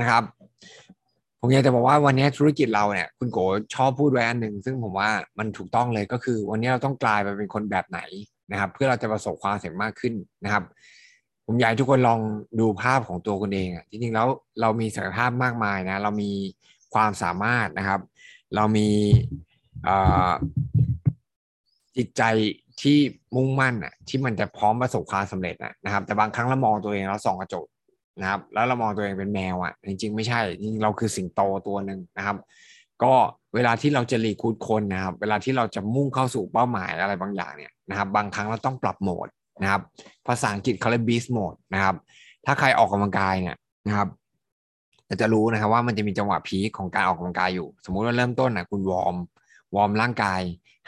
นะครับ ผมอยากจะบอกว่าวันนี้ธุรกิจเราเนี่ย คุณโกชอบพูดไว้อันหนึ่งซึ่งผมว่ามันถูกต้องเลยก็คือ วันนี้เราต้องกลายไปเป็นคนแบบไหนนะครับ เพื่อเราจะประสบความสำเร็จมากขึ้นนะครับ ผมอยากให้ทุกคนลองดูภาพของตัวคุณเองอะจริงๆแล้วเรามีศักยภาพมากมายนะ เรามีความสามารถนะครับ เรามีจิตใจที่มุ่งมั่นอะที่มันจะพร้อมประสบความสำเร็จนะครับ แต่บางครั้งเรามองตัวเองเราส่องกระจก นะครับ แล้วเรามองตัวเองเป็นแมวอะจริง ๆ ไม่ใช่จริงเราคือสิงโตตัวหนึ่งนะครับ ก็เวลาที่เราจะ recruit คนนะครับ เวลาที่เราจะมุ่งเข้าสู่เป้าหมายอะไรบางอย่างเนี่ยนะครับ บางครั้งเราต้องปรับโหมดนะครับ ภาษาอังกฤษเขาเรียก beast mode นะครับ ถ้าใครออกกำลังกายเนี่ยนะครับจะรู้นะครับว่ามันจะมีจังหวะ peak ของการออกกำลังกายอยู่ สมมุติว่าเริ่มต้นนะคุณ warm warm ร่างกาย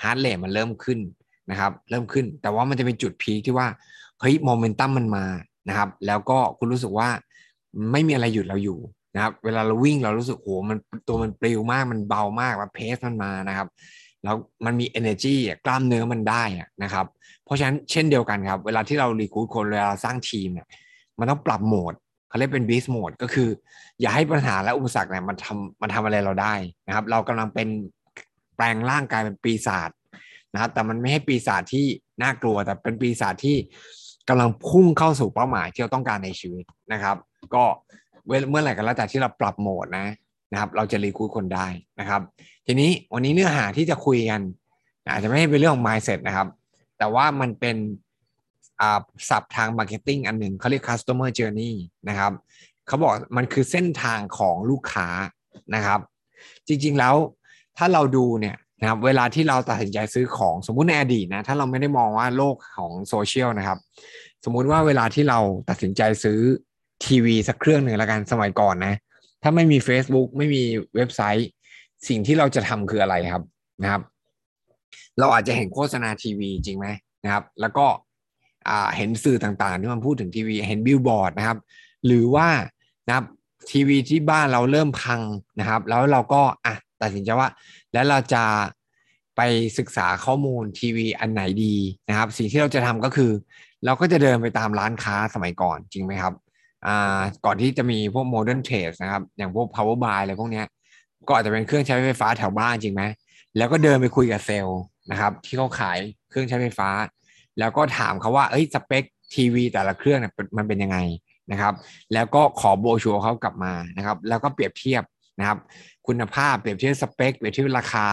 heart rate มันเริ่มขึ้นนะครับ เริ่มขึ้นแต่ว่ามันจะมีจุด peak ที่ว่าเฮ้ยโมเมนตัมมันมา นะครับ แล้วก็คุณรู้สึกว่าไม่มีอะไรหยุดเราอยู่นะครับ เวลาเราวิ่งเรารู้สึกโหมันตัวมันปลิวมากมันเบามากว่า pace มันมานะครับแล้วมันมี energy กล้ามเนื้อมันได้นะครับ เพราะฉะนั้นเช่นเดียวกันครับ เวลาที่เรา recruit คนเวลาสร้างทีมเนี่ยมันต้องปรับโหมดเขาเรียกเป็น beast mode ก็คือ อย่าให้ปัญหาและอุปสรรคเนี่ยมันทำมันทำอะไรเราได้นะครับ เรากำลังเป็นแปลงร่างกายเป็นปีศาจนะครับแต่มันไม่ใช่ปีศาจที่น่ากลัวแต่เป็นปีศาจที่ กำลังพุ่งเข้าสู่เป้าหมายที่เราต้องการในชีวิตนะครับ ก็เมื่อไหร่ก็แล้วแต่ที่เราปรับโหมดนะนะครับเราจะ recruit คนได้นะครับ ทีนี้วันนี้เนื้อหาที่จะคุยกัน อาจจะไม่ใช่เป็นเรื่องของ mindset นะครับ แต่ว่ามันเป็นศัพท์ทาง marketing อันหนึ่งเขาเรียก customer journey นะครับเขาบอกมันคือเส้นทางของลูกค้านะครับ จริงๆแล้วถ้าเราดูเนี่ย นะครับเวลาที่เราตัดสินใจซื้อของสมมุติในอดีตนะถ้าเราไม่ได้มองว่าโลกของโซเชียลนะครับ สมมุติว่าเวลาที่เราตัดสินใจซื้อทีวีสักเครื่องหนึ่งล้วกันสมัยก่อนนะ ถ้าไม่มี Facebook ไม่มีเว็บไซต์ สิ่งที่เราจะทำคืออะไรครับนะครับ เราอาจจะเห็นโฆษณาทีวีจริงไหมนะครับ แล้วก็เห็นสื่อต่างๆที่มันพูดถึงทีวีเห็นบิลบอร์ดนะครับ หรือว่านะครับทีวีที่บ้านเราเริ่มพังนะครับ แล้วเราก็อะตัดสินใจว่า แล้วเราจะ ไปศึกษาข้อมูลทีวีอันไหนดีนะครับ สิ่งที่เราจะทำก็คือ เราก็จะเดินไปตามร้านค้าสมัยก่อนจริงไหมครับอ่าก่อนที่จะมีพวก modern trade นะครับ อย่างพวก Power Buy อะไรพวกนี้ก็อาจจะเป็นเครื่องใช้ไฟฟ้าแถวบ้านจริงไหมแล้วก็เดินไปคุยกับเซลล์นะครับ ที่เขาขายเครื่องใช้ไฟฟ้า แล้วก็ถามเขาว่าเอ้ยสเปคทีวีแต่ละเครื่องเนี่ยมันเป็นยังไงนะครับ แล้วก็ขอโบชัวเขากลับมานะครับ แล้วก็เปรียบเทียบนะครับ คุณภาพเปรียบเทียบสเปคเปรียบเทียบราคา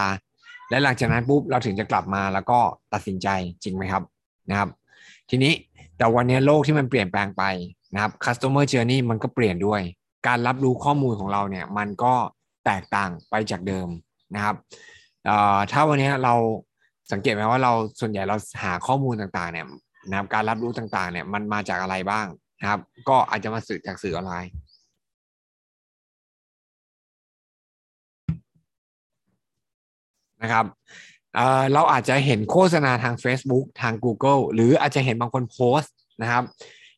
และหลังจากนั้นปุ๊บเราถึงจะกลับมาแล้วก็ตัดสินใจจริงไหมครับนะครับ ทีนี้แต่วันนี้โลกที่มันเปลี่ยนแปลงไปนะครับ customer journey มันก็เปลี่ยนด้วย การรับรู้ข้อมูลของเราเนี่ยมันก็แตกต่างไปจากเดิมนะครับถ้าวันนี้เราสังเกตไหมว่าเราส่วนใหญ่เราหาข้อมูลต่างๆเนี่ยนะครับการรับรู้ต่างๆเนี่ยมันมาจากอะไรบ้างนะครับ ก็อาจจะมาสื่อจากสื่อออนไลน์ นะครับเราอาจจะเห็นโฆษณาทาง Facebook ทาง Google หรืออาจจะเห็นบางคนโพสต์นะครับ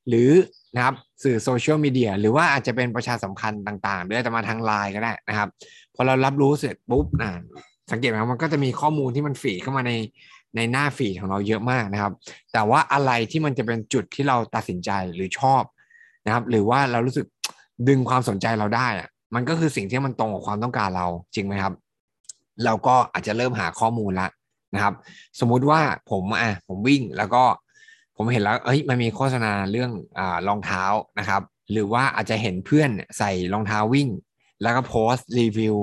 หรือนะครับสื่อโซเชียลมีเดียหรือว่าอาจจะเป็นประชาสัมพันธ์ต่างๆหรืออาจะมาทางไลน์ก็ได้นะครับพอเรารับรู้เสร็จปุ๊บนะสังเกตไหมมันก็จะมีข้อมูลที่มันฝีเข้ามาในในหน้าฟีดของเราเยอะมากนะครับ แต่ว่าอะไรที่มันจะเป็นจุดที่เราตัดสินใจหรือชอบนะครับ หรือว่าเรารู้สึกดึงความสนใจเราได้อะมันก็คือสิ่งที่มันตรงกับความต้องการเราจริงไหมครับ เราก็อาจจะเริ่มหาข้อมูลละนะครับ สมมุติว่าผมอะผมวิ่งแล้วก็ผมเห็นแล้วเอ้ยมันมีโฆษณาเรื่องอ่ารองเท้านะครับ หรือว่าอาจจะเห็นเพื่อนใส่รองเท้าวิ่ง แล้วก็โพสต์รีวิว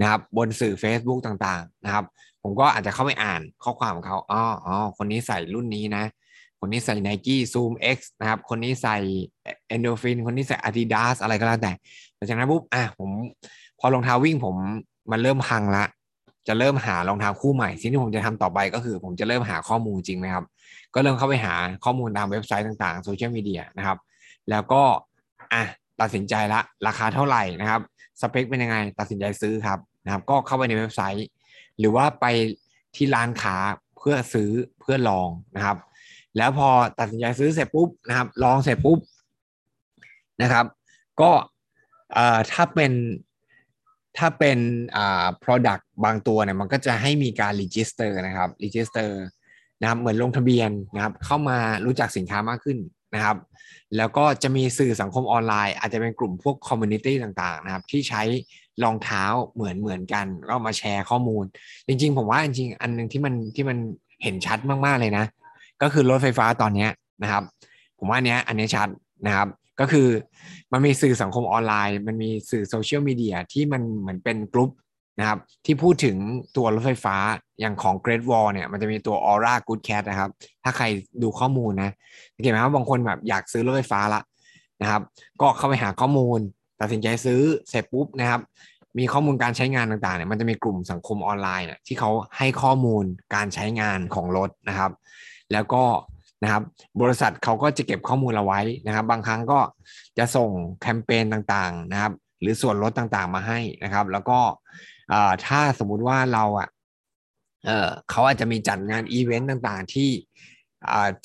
นะครับบนสื่อ Facebook ต่างๆนะครับ ผมก็อาจจะเข้าไปอ่านข้อความของเขาอ๋ออ๋อคนนี้ใส่รุ่นนี้นะ คนนี้ใส่ Nike Zoom X นะครับ คนนี้ใส่ Endorphin คนนี้ใส่ Adidas อะไรก็แล้วแต่หลังจากนั้นปุ๊บอะผมพอรองเท้าวิ่งผมมันเริ่มพังละ จะเริ่มหารองเท้าคู่ใหม่สิ่งที่ผมจะทำต่อไปก็คือ ผมจะเริ่มหาข้อมูลจริงไหมครับ ก็เริ่มเข้าไปหาข้อมูลตามเว็บไซต์ต่างๆโซเชียลมีเดียนะครับ แล้วก็อะตัดสินใจละราคาเท่าไหร่นะครับสเปคเป็นยังไงตัดสินใจซื้อครับนะครับ ก็เข้าไปในเว็บไซต์ หรือว่าไปที่ร้านค้าเพื่อซื้อเพื่อลองนะครับ แล้วพอตัดสินใจซื้อเสร็จปุ๊บนะครับ ลองเสร็จปุ๊บนะครับ ก็เอ่อถ้าเป็น ถ้าเป็นอ่า product บางตัวเนี่ยมันก็จะให้มีการ register นะครับ register นะครับเหมือนลงทะเบียนนะครับ เข้ามารู้จักสินค้ามากขึ้นนะครับ แล้วก็จะมีสื่อสังคมออนไลน์ อาจจะเป็นกลุ่มพวกคอมมูนิตี้ต่างๆนะครับ ที่ใช้รองเท้าเหมือนเหมือนกันก็มาแชร์ข้อมูล จริง ๆ ผมว่าจริงๆอันหนึ่งที่มันที่มันเห็นชัดมากๆเลยนะ ก็คือรถไฟฟ้าตอนนี้นะครับ ผมว่าอันเนี้ยอันนี้ชัดนะครับ ก็คือมันมีสื่อสังคมออนไลน์ มันมีสื่อโซเชียลมีเดียที่มันเหมือนเป็นกลุ่มนะครับที่พูดถึงตัวรถไฟฟ้าอย่างของ Great Wall เนี่ยมันจะมีตัว Aura Good Cat นะครับ ถ้าใครดูข้อมูลนะเห็นไหมว่าบางคนแบบอยากซื้อรถไฟฟ้าละนะครับ ก็เข้าไปหาข้อมูล ตัดสินใจซื้อเสร็จปุ๊บนะครับ มีข้อมูลการใช้งานต่างๆเนี่ยมันจะมีกลุ่มสังคมออนไลน์เนี่ยที่เขาให้ข้อมูลการใช้งานของรถนะครับ แล้วก็ นะครับ บริษัทเขาก็จะเก็บข้อมูลเอาไว้นะครับ บางครั้งก็จะส่งแคมเปญต่างๆนะครับ หรือส่วนลดต่างๆมาให้นะครับ แล้วก็ถ้าสมมุติว่าเราอะเออเขาอาจจะมีจัดงานอีเวนต์ต่างๆ ที่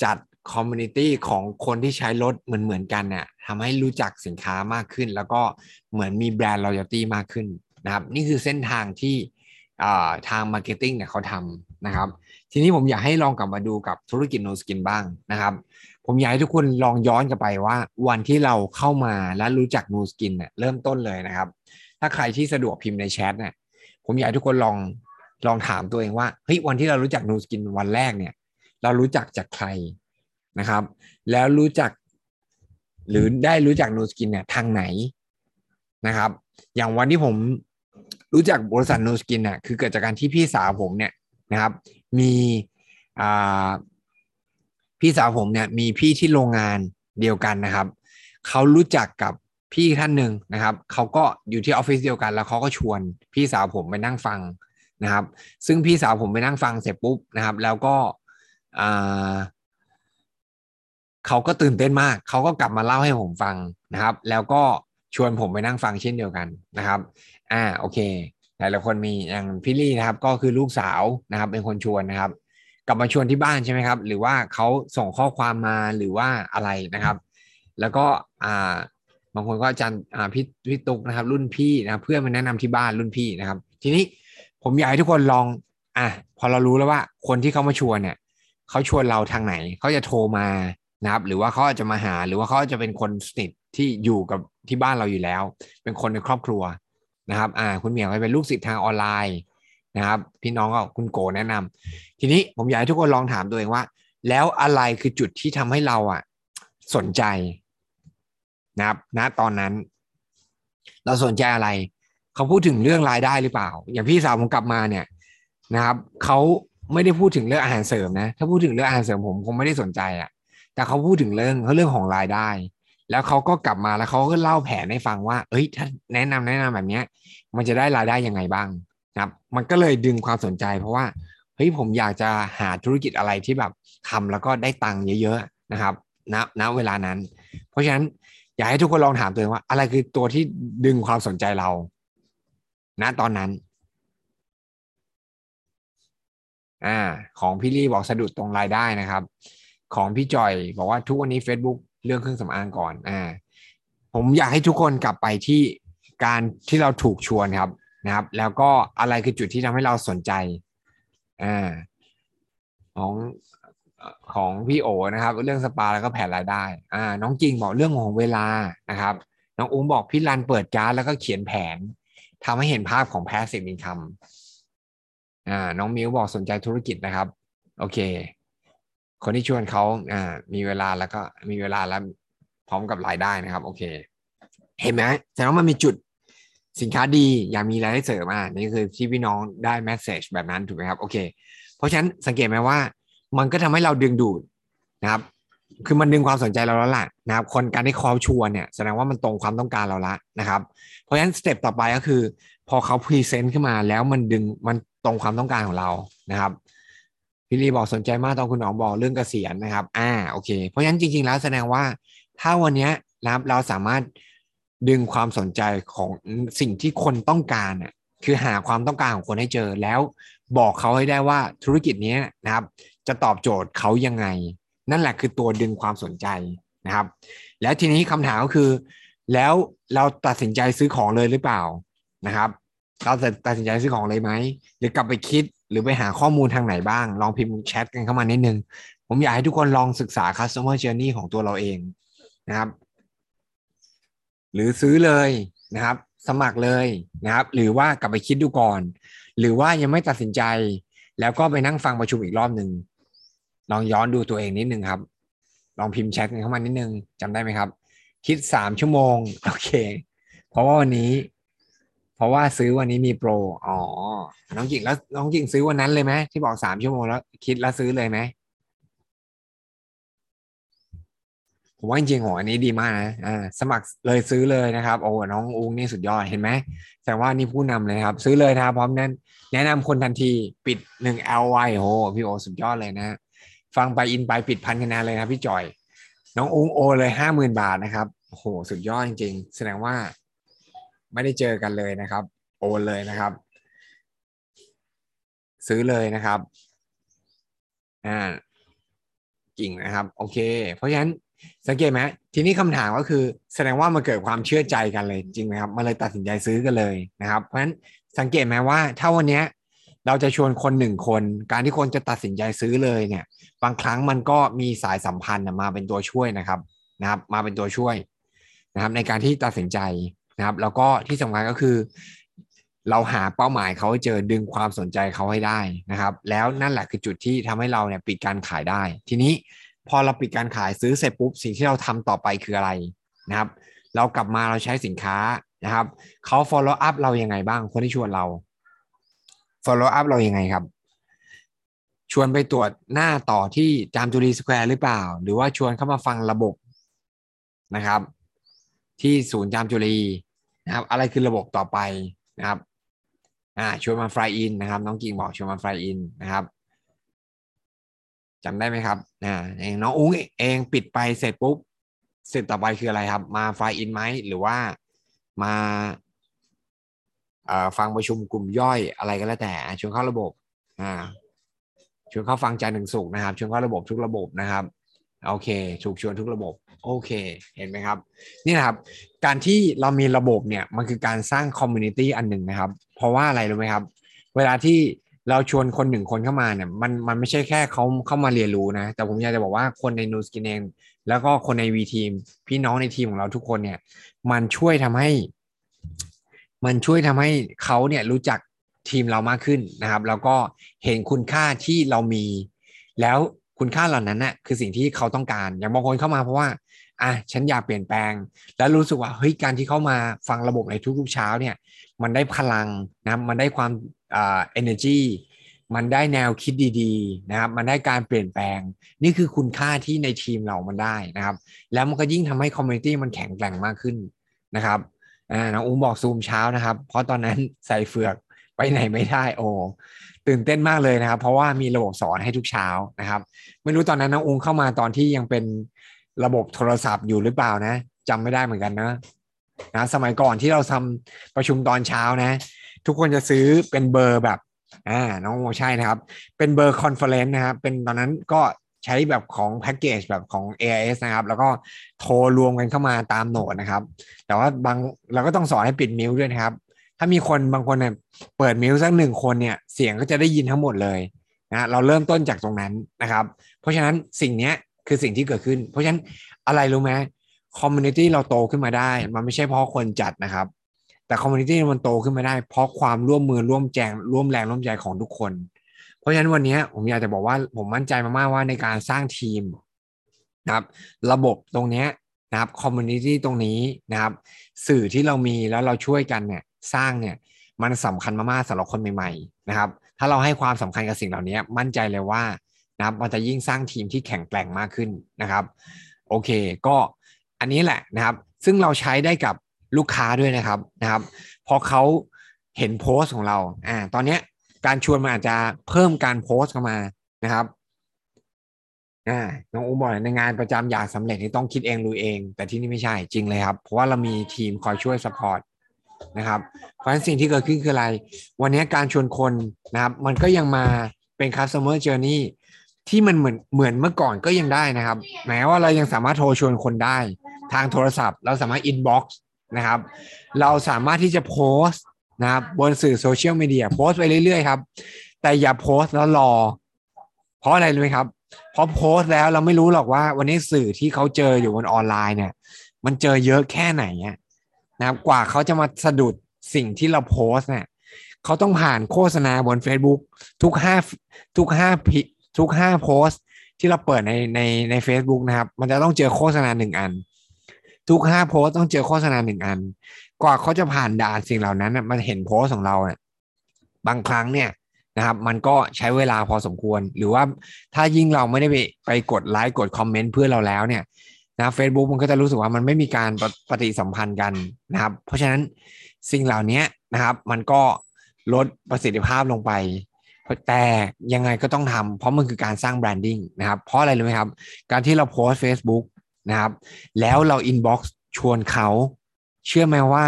จัด community ของคนที่ใช้รถเหมือนเหมือนกันเนี่ยทำให้รู้จักสินค้ามากขึ้น แล้วก็เหมือนมีแบรนด์ loyalty มากขึ้นนะครับ นี่คือเส้นทางที่ทาง marketing เนี่ยเขาทำนะครับ ทีนี้ผมอยากให้ลองกลับมาดูกับธุรกิจ Nu Skin บ้างนะครับ ผมอยากให้ทุกคนลองย้อนกลับไปว่า วันที่เราเข้ามาและรู้จัก Nu Skin เนี่ยเริ่มต้นเลยนะครับ ถ้าใครที่สะดวกพิมพ์ในแชทเนี่ยผมอยากให้ทุกคนลองลองถามตัวเองว่าเฮ้ยวันที่เรารู้จัก Nu Skin วันแรกเนี่ย เรารู้จักจากใครนะครับ แล้วรู้จัก หรือได้รู้จักนูสกินเนี่ยทางไหนนะครับ อย่างวันที่ผมรู้จักบริษัทนูสกินเนี่ยคือเกิดจากการที่พี่สาวผมเนี่ยนะครับ มีพี่สาวผมเนี่ยมีพี่ที่โรงงานเดียวกันนะครับเขารู้จักกับพี่ท่านหนึ่งนะครับเขาก็อยู่ที่ออฟฟิศเดียวกันแล้วเขาก็ชวนพี่สาวผมไปนั่งฟังนะครับ ซึ่งพี่สาวผมไปนั่งฟังเสร็จปุ๊บนะครับ แล้วก็เขาก็ตื่นเต้นมาก เขาก็กลับมาเล่าให้ผมฟังนะครับ แล้วก็ชวนผมไปนั่งฟังเช่นเดียวกันนะครับ อ่า โอเค หลายหลายคนมีอย่างพี่ลี่นะครับ ก็คือลูกสาวนะครับ เป็นคนชวนนะครับ กลับมาชวนที่บ้านใช่ไหมครับ หรือว่าเขาส่งข้อความมาหรือว่าอะไรนะครับ แล้วก็อ่าบางคนก็อาจารย์อ่าพี่พี่ตุกนะครับ รุ่นพี่นะเพื่อนมาแนะนำที่บ้านรุ่นพี่นะครับ ทีนี้ผมอยากให้ทุกคนลองอะพอเรารู้แล้วว่าคนที่เขามาชวนเนี่ยเขาชวนเราทางไหนเขาจะโทรมานะครับ หรือว่าเขาอาจจะมาหา หรือว่าเขาจะเป็นคนสนิทที่อยู่กับที่บ้านเราอยู่แล้ว เป็นคนในครอบครัว นะครับอ่าคุณเหมียวไปเป็นลูกศิษย์ทางออนไลน์นะครับ พี่น้องก็คุณโกแนะนำทีนี้ผมอยากให้ทุกคนลองถามตัวเองว่า แล้วอะไรคือจุดที่ทำให้เราอะสนใจนะครับณตอนนั้น เราสนใจอะไร เขาพูดถึงเรื่องรายได้หรือเปล่า อย่างพี่สาวผมกลับมาเนี่ยนะครับเขาไม่ได้พูดถึงเรื่องอาหารเสริมนะ ถ้าพูดถึงเรื่องอาหารเสริมผมคงไม่ได้สนใจอะ่ะ แต่เขาพูดถึงเรื่องเขาเรื่องของรายได้ แล้วเขาก็กลับมาแล้วเขาก็เล่าแผนให้ฟังว่า เอ้ยถ้าแนะนำแนะนำแบบเนี้ย มันจะได้รายได้ยังไงบ้างนะครับ มันก็เลยดึงความสนใจ เพราะว่าเฮ้ยผมอยากจะหาธุรกิจอะไรที่แบบทำแล้วก็ได้ตังค์เยอะๆนะครับณณเวลานั้น เพราะฉะนั้นอยากให้ทุกคนลองถามตัวเองว่า อะไรคือตัวที่ดึงความสนใจเรา ณตอนนั้น อ่า ของพี่ลี่บอกสะดุดตรงรายได้นะครับ ของพี่จอยบอกว่าทุกวันนี้ Facebook เรื่องเครื่องสำอางก่อนอ่าผมอยากให้ทุกคนกลับไปที่การที่เราถูกชวนครับนะครับ แล้วก็อะไรคือจุดที่ทำให้เราสนใจอ่าของของพี่โอนะครับ เรื่องสปาแล้วก็แผนรายได้ อ่า น้องจริงบอกเรื่องของเวลานะครับ น้องอุ้มบอกพี่รันเปิดการ์ดแล้วก็เขียนแผนทำให้เห็นภาพของ passive income อ่า น้องมิวบอกสนใจธุรกิจนะครับ โอเค คนที่ชวนเขาอ่ามีเวลาแล้วก็มีเวลาแล้วพร้อมกับรายได้นะครับ โอเค เห็นไหมแสดงว่ามันมีจุดสินค้าดีอยากมีรายได้เสริมอะนี่คือที่พี่น้องได้ message แบบนั้นถูกไหมครับโอเค เพราะฉะนั้นสังเกตไหมว่า มันก็ทำให้เราดึงดูดนะครับ คือมันดึงความสนใจเราแล้วล่ะนะครับ คนการที่เขาชวนเนี่ยแสดงว่ามันตรงความต้องการเราละนะครับ เพราะฉะนั้น step ต่อไปก็คือ พอเขา present ขึ้นมาแล้วมันดึงมันตรงความต้องการของเรานะครับ พี่ลีบอกสนใจมากตอนคุณหนองบอกเรื่องเกษียณนะครับ อ่าโอเค เพราะฉะนั้นจริง ๆ แล้วแสดงว่าถ้าวันนี้นะครับเราสามารถดึงความสนใจของสิ่งที่คนต้องการอะคือหาความต้องการของคนให้เจอแล้วบอกเขาให้ได้ว่าธุรกิจนี้นะครับ จะตอบโจทย์เขายังไง นั่นแหละคือตัวดึงความสนใจนะครับ แล้วทีนี้คำถามก็คือ แล้วเราตัดสินใจซื้อของเลยหรือเปล่านะครับ เราตัดสินใจซื้อของเลยไหมหรือกลับไปคิด หรือไปหาข้อมูลทางไหนบ้าง ลองพิมพ์แชทกันเข้ามานิดนึง ผมอยากให้ทุกคนลองศึกษา customer journey ของตัวเราเองนะครับ หรือซื้อเลยนะครับ สมัครเลยนะครับ หรือว่ากลับไปคิดดูก่อน หรือว่ายังไม่ตัดสินใจ แล้วก็ไปนั่งฟังประชุมอีกรอบหนึ่งลองย้อนดูตัวเองนิดนึงครับ ลองพิมพ์แชทกันเข้ามานิดนึงจำได้ไหมครับ คิดสามชั่วโมง โอเค เพราะว่าวันนี้ ราะว่าซื้อวันนี้มีโปร อ๋อ น้องจิงแล้วน้องจิงซื้อวันนั้นเลยไหมที่บอกสามชั่วโมงแล้ว คิดแล้วซื้อเลยไหมผมว่าจริงๆโหอันนี้ดีมากนะอ่าสมัครเลยซื้อเลยนะครับ โอ้น้องอุ้งนี่สุดยอดเห็นไหมแต่ว่านี่ผู้นำเลยครับ ซื้อเลยนะครับพร้อมนั้น แนะนำคนทันทีปิดหนึ่ง LY โอ้พี่โอสุดยอดเลยนะ ฟังไปอินไปปิดพันคะแนนเลยนะพี่จอย น้องอุ้งโอเลยห้าหมื่นบาทนะครับโอ้โหสุดยอดจริง ๆ แสดงว่า ไม่ได้เจอกันเลยนะครับ โอนเลยนะครับ ซื้อเลยนะครับอ่าจริงนะครับ โอเค เพราะฉะนั้นสังเกตไหมทีนี้คำถามก็คือแสดงว่ามันเกิดความเชื่อใจกันเลยจริงไหมครับมันเลยตัดสินใจซื้อกันเลยนะครับ เพราะฉะนั้นสังเกตไหมว่าถ้าวันนี้เราจะชวนคนหนึ่งคน การที่คนจะตัดสินใจซื้อเลยเนี่ย บางครั้งมันก็มีสายสัมพันธ์มาเป็นตัวช่วยนะครับนะครับ มาเป็นตัวช่วยนะครับ ในการที่ตัดสินใจ นะครับ แล้วก็ที่สำคัญก็คือ เราหาเป้าหมายเขาให้เจอดึงความสนใจเขาให้ได้นะครับ แล้วนั่นแหละคือจุดที่ทำให้เราเนี่ยปิดการขายได้ ทีนี้พอเราปิดการขายซื้อเสร็จปุ๊บสิ่งที่เราทำต่อไปคืออะไรนะครับ เรากลับมาเราใช้สินค้านะครับเขา follow up เรายังไงบ้างคนที่ชวนเรา follow up เรายังไงครับ ชวนไปตรวจหน้าต่อที่จามจุรีสแควร์หรือเปล่า หรือว่าชวนเข้ามาฟังระบบนะครับ ที่ศูนย์จามจุรีนะครับ อะไรคือระบบต่อไปนะครับอ่าชวนมาฟลายอินนะครับ น้องกิ่งบอกชวนมาฟลายอินนะครับจำได้ไหมครับนะเองน้องอุ้งเองปิดไปเสร็จปุ๊บเสร็จต่อไปคืออะไรครับ มาไฟอินไหมหรือว่ามาฟังประชุมกลุ่มย่อยอะไรก็แล้วแต่ชวนเข้าระบบอ่าชวนเข้าฟังใจหนึ่งสุกนะครับชวนเข้าระบบทุกระบบนะครับ โอเค ถูกชวนทุกระบบ โอเค เห็นไหมครับ นี่นะครับ การที่เรามีระบบเนี่ย มันคือการสร้าง community อันหนึ่งนะครับ เพราะว่าอะไรรู้ไหมครับ เวลาที่เราชวนคนหนึ่งคนเข้ามาเนี่ย มันมันไม่ใช่แค่เขาเข้ามาเรียนรู้นะ แต่ผมอยากจะบอกว่าคนใน Nu Skin เองแล้วก็คนในวีทีม พี่น้องในทีมของเราทุกคนเนี่ย มันช่วยทำให้ มันช่วยทำให้เขาเนี่ยรู้จักทีมเรามากขึ้นนะครับ แล้วก็เห็นคุณค่าที่เรามี แล้ว คุณค่าเหล่านั้นน่ะคือสิ่งที่เขาต้องการ อย่างบางคนเข้ามาเพราะว่าอะฉันอยากเปลี่ยนแปลง แล้วรู้สึกว่าเฮ้ยการที่เข้ามาฟังระบบในทุกๆเช้าเนี่ยมันได้พลังนะมันได้ความอ่า energy มันได้แนวคิดดีๆนะครับ มันได้การเปลี่ยนแปลง นี่คือคุณค่าที่ในทีมเรามันได้นะครับ แล้วมันก็ยิ่งทำให้ community มันแข็งแกร่งมากขึ้นนะครับอ่าน้องอุ้มบอกซูมเช้านะครับ เพราะตอนนั้นใส่เฝือกไปไหนไม่ได้โอ ตื่นเต้นมากเลยนะครับ เพราะว่ามีระบบสอนให้ทุกเช้านะครับ ไม่รู้ตอนนั้นน้องอุ้มเข้ามาตอนที่ยังเป็นระบบโทรศัพท์อยู่หรือเปล่านะจำไม่ได้เหมือนกันนะนะสมัยก่อนที่เราทำประชุมตอนเช้านะ ทุกคนจะซื้อเป็นเบอร์แบบอ่าน้องโมใช่นะครับ เป็นเบอร์ conference นะครับ เป็นตอนนั้นก็ใช้แบบของแพ็กเกจแบบของ AIS นะครับ แล้วก็โทรรวมกันเข้ามาตามโหนดนะครับ แต่ว่าบางเราก็ต้องสอนให้ปิด mute ด้วยนะครับ ถ้ามีคนบางคนเนี่ยเปิด mute สักหนึ่งคนเนี่ยเสียงก็จะได้ยินทั้งหมดเลยนะเราเริ่มต้นจากตรงนั้นนะครับ เพราะฉะนั้นสิ่งนี้คือสิ่งที่เกิดขึ้น เพราะฉะนั้นอะไรรู้ไหม community เราโตขึ้นมาได้ มันไม่ใช่เพราะคนจัดนะครับ แต่ community มันโตขึ้นมาได้ เพราะความร่วมมือร่วมแจงร่วมแรงร่วมใจของทุกคน เพราะฉะนั้นวันนี้ผมอยากจะบอกว่าผมมั่นใจมากๆว่าในการสร้างทีมนะครับ ระบบตรงนี้นะครับ community ตรงนี้นะครับ สื่อที่เรามีแล้วเราช่วยกันเนี่ย สร้างเนี่ยมันสำคัญมากๆสำหรับคนใหม่ๆนะครับ ถ้าเราให้ความสำคัญกับสิ่งเหล่านี้มั่นใจเลยว่านะครับมันจะยิ่งสร้างทีมที่แข็งแกร่งมากขึ้นนะครับ โอเค ก็อันนี้แหละนะครับ ซึ่งเราใช้ได้กับลูกค้าด้วยนะครับนะครับ พอเขาเห็นโพสต์ของเราอ่าตอนนี้การชวนมันอาจจะเพิ่มการโพสต์เข้ามานะครับอ่าน้องอุ้มบอกในงานประจำอยากสำเร็จนี่ต้องคิดเองรู้เอง แต่ที่นี่ไม่ใช่จริงเลยครับ เพราะว่าเรามีทีมคอยช่วย support นะครับ เพราะฉะนั้นสิ่งที่เกิดขึ้นคืออะไร วันนี้การชวนคนนะครับ มันก็ยังมาเป็น customer journey ที่มันเหมือนเหมือนเมื่อก่อนก็ยังได้นะครับแม้ว่าเรายังสามารถโทรชวนคนได้ ทางโทรศัพท์ เราสามารถ inbox นะครับ เราสามารถที่จะโพสต์นะครับบนสื่อโซเชียลมีเดียโพสต์ไปเรื่อยๆครับ แต่อย่าโพสต์แล้วรอ เพราะอะไรรู้ไหมครับพอโพสต์แล้วเราไม่รู้หรอกว่า วันนี้สื่อที่เขาเจออยู่บนออนไลน์เนี่ย มันเจอเยอะแค่ไหนเนี่ยะครับ กว่าเขาจะมาสะดุดสิ่งที่เราโพสเนี่ยเขาต้องผ่านโฆษณาบน Facebook ทุกห้าทุกห้าพิทุกห้าโพสที่เราเปิดในในใน Facebook นะครับ มันจะต้องเจอโฆษณาหนึ่งอัน ทุกห้าโพสต์ต้องเจอโฆษณาหนึ่งอัน กว่าเขาจะผ่านด่านสิ่งเหล่านั้นมันเห็นโพสต์ของเราเนี่ยบางครั้งเนี่ยนะครับ มันก็ใช้เวลาพอสมควร หรือว่าถ้ายิ่งเราไม่ได้ไปไปกดไลค์กดคอมเมนต์เพื่อเราแล้วเนี่ย นะเฟซบุ๊กมันก็จะรู้สึกว่ามันไม่มีการปฏิสัมพันธ์กันนะครับ เพราะฉะนั้นสิ่งเหล่านี้นะครับ มันก็ลดประสิทธิภาพลงไป แต่ยังไงก็ต้องทำเพราะมันคือการสร้าง branding นะครับ เพราะอะไรรู้ไหมครับ การที่เราโพสต์ Facebook นะครับ แล้วเรา inbox ชวนเขา เชื่อไหมว่า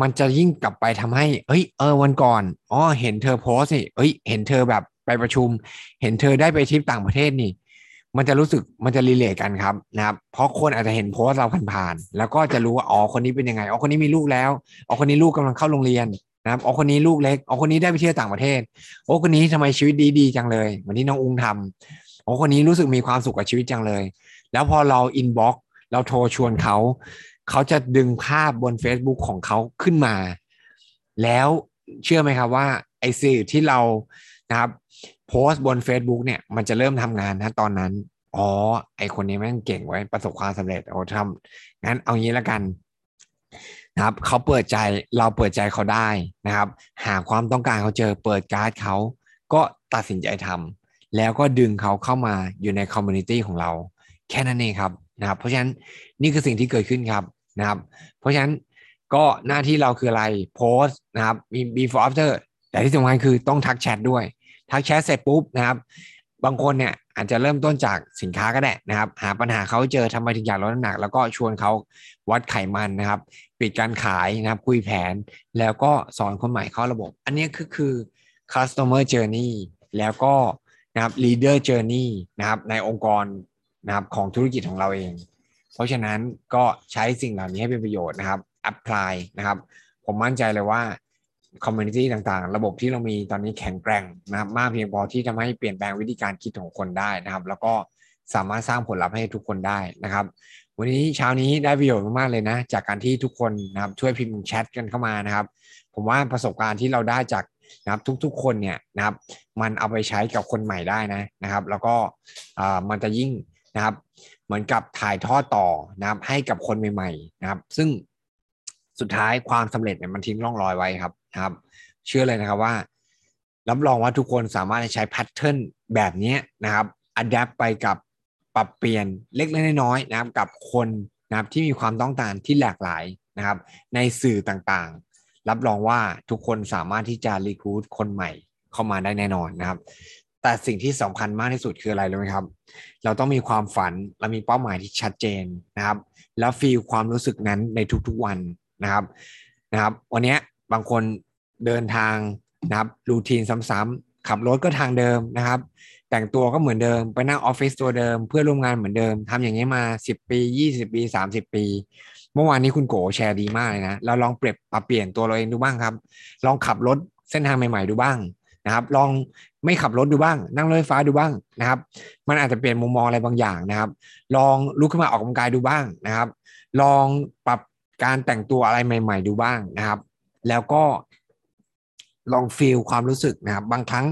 มันจะยิ่งกลับไปทำให้ เอ้ย เออ วันก่อน อ๋อ เห็นเธอโพสต์นี่ เอ้ย เห็นเธอแบบไปประชุม เห็นเธอได้ไปทริปต่างประเทศนี่ มันจะรู้สึกมันจะ relate กันครับนะครับ เพราะคนอาจจะเห็นโพสต์เราผ่านๆแล้วก็จะรู้ว่าอ๋อคนนี้เป็นยังไงอ๋อคนนี้มีลูกแล้วอ๋อคนนี้ลูกกำลังเข้าโรงเรียนนะครับอ๋อคนนี้ลูกเล็กอ๋อคนนี้ได้ไปเที่ยวต่างประเทศโอ้คนนี้ทำไมชีวิตดีๆจังเลยเหมือนที่น้องอุ้งทำโอ้คนนี้รู้สึกมีความสุขกับชีวิตจังเลย แล้วพอเราอินบ็อกเราโทรชวนเขา เขาจะดึงภาพบน Facebook ของเขาขึ้นมา แล้วเชื่อไหมครับว่าไอสื่อที่เรานะครับ โพสต์บน Facebook เนี่ยมันจะเริ่มทำงานนะตอนนั้น อ๋อ ไอคนนี้แม่งเก่งไว้ประสบความสำเร็จโอ้ทำงั้นเอางี้แล้วกันนะครับเขาเปิดใจเราเปิดใจเขาได้นะครับ หาความต้องการเขาเจอเปิดการ์ดเขาก็ตัดสินใจทำแล้วก็ดึงเขาเข้ามาอยู่ใน community ของเรา แค่นั้นเองครับนะครับ เพราะฉะนั้นนี่คือสิ่งที่เกิดขึ้นครับนะครับ เพราะฉะนั้นก็หน้าที่เราคืออะไรโพสต์นะครับมี before after แต่ที่สำคัญคือต้องทักแชทด้วย ทักแชทเสร็จปุ๊บนะครับ บางคนเนี่ยอาจจะเริ่มต้นจากสินค้าก็ได้นะครับ หาปัญหาเขาเจอทำไมถึงอยากลดน้ำหนัก แล้วก็ชวนเขาวัดไขมันนะครับ ปิดการขายนะครับ คุยแผนแล้วก็สอนคนใหม่เข้าระบบ อันนี้คือคือ customer journey แล้วก็นะครับ leader journey นะครับในองค์กรนะครับของธุรกิจของเราเอง เพราะฉะนั้นก็ใช้สิ่งเหล่านี้ให้เป็นประโยชน์นะครับ apply นะครับ ผมมั่นใจเลยว่า community ต่างๆ ระบบที่เรามีตอนนี้แข็งแกร่งนะครับมากเพียงพอที่ทำให้เปลี่ยนแปลงวิธีการคิดของคนได้นะครับ แล้วก็สามารถสร้างผลลัพธ์ให้ทุกคนได้นะครับ วันนี้เช้านี้ได้ประโยชน์มากๆเลยนะ จากการที่ทุกคนนะครับช่วยพิมพ์แชทกันเข้ามานะครับ ผมว่าประสบการณ์ที่เราได้จากนะครับทุกๆคนเนี่ยนะครับ มันเอาไปใช้กับคนใหม่ได้นะนะครับ แล้วก็มันจะยิ่งนะครับ เหมือนกับถ่ายทอดต่อนะครับให้กับคนใหม่ ๆ นะครับ ซึ่งสุดท้ายความสำเร็จเนี่ยมันทิ้งร่องรอยไว้ครับ นะครับ เชื่อเลยนะครับว่ารับรองว่าทุกคนสามารถใช้ pattern แบบนี้นะครับ adapt ไปกับปรับเปลี่ยนเล็กๆน้อยๆนะครับกับคนนะครับที่มีความต้องการที่หลากหลายนะครับ ในสื่อต่างๆ รับรองว่าทุกคนสามารถที่จะ recruit คนใหม่เข้ามาได้แน่นอนนะครับ แต่สิ่งที่สำคัญมากที่สุดคืออะไรรู้ไหมครับ เราต้องมีความฝันและมีเป้าหมายที่ชัดเจนนะครับ แล้ว feel ความรู้สึกนั้นในทุกๆวันนะครับนะครับ วันนี้ บางคนเดินทางนะครับรูทีนซ้ำๆขับรถก็ทางเดิมนะครับ แต่งตัวก็เหมือนเดิมไปนั่งออฟฟิศตัวเดิม เพื่อร่วมงานเหมือนเดิมทำอย่างนี้มา 10 ปี 20 ปี 30 ปี เมื่อวานนี้คุณโกแชร์ดีมากเลยนะเราลองเปรียบปรับเปลี่ยนตัวเราเองดูบ้างครับ ลองขับรถเส้นทางใหม่ ๆ ดูบ้างนะครับ ลองไม่ขับรถดูบ้าง นั่งรถไฟฟ้าดูบ้างนะครับ มันอาจจะเปลี่ยนมุมมองอะไรบางอย่างนะครับ ลองลุกขึ้นมาออกกำลังกายดูบ้างนะครับ ลองปรับการแต่งตัวอะไรใหม่ ๆ ดูบ้างนะครับ แล้วก็ลองฟีลความรู้สึกนะครับ บางครั้ง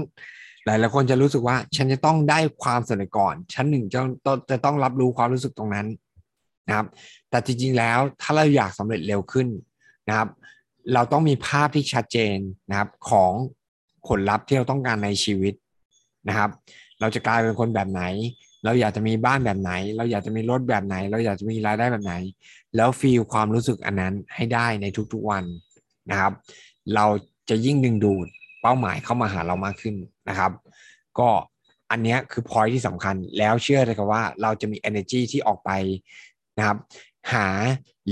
หลายหลายคนจะรู้สึกว่า ฉันจะต้องได้ความสำเร็จก่อนฉันหนึ่งจะจะต้องรับรู้ความรู้สึกตรงนั้นนะครับ แต่จริงๆแล้วถ้าเราอยากสำเร็จเร็วขึ้นนะครับ เราต้องมีภาพที่ชัดเจนนะครับของผลลัพธ์ที่เราต้องการในชีวิตนะครับ เราจะกลายเป็นคนแบบไหน เราอยากจะมีบ้านแบบไหน เราอยากจะมีรถแบบไหน เราอยากจะมีรายได้แบบไหน แล้วฟีลความรู้สึกอันนั้นให้ได้ในทุกๆวัน นะครับ เราจะยิ่งดึงดูดเป้าหมายเข้ามาหาเรามากขึ้นนะครับ ก็อันนี้คือพอยที่สำคัญแล้วเชื่อเลยครับว่าเราจะมี energy ที่ออกไปนะครับหา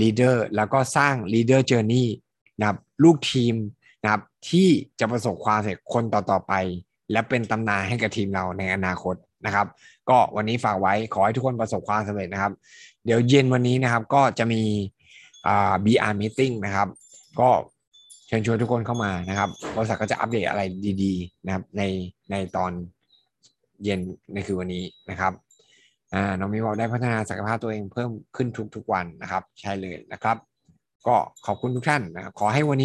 leader แล้วก็สร้าง leader journey นะครับลูกทีมนะครับที่จะประสบความสำเร็จคนต่อๆไป และเป็นตำนานให้กับทีมเราในอนาคตนะครับ ก็วันนี้ฝากไว้ขอให้ทุกคนประสบความสำเร็จนะครับ เดี๋ยวเย็นวันนี้นะครับก็จะมีอ่า BR meeting นะครับ ก็ เชิญชวนทุกคนเข้ามานะครับบริษัทก็จะอัปเดตอะไรดีๆนะครับในในตอนเย็นในคือวันนี้นะครับอ่าน้องมิวบอกได้พัฒนาศักยภาพตัวเองเพิ่มขึ้นทุกๆวันนะครับ ใช่เลยนะครับ ก็ขอบคุณทุกท่านนะขอให้วันนี้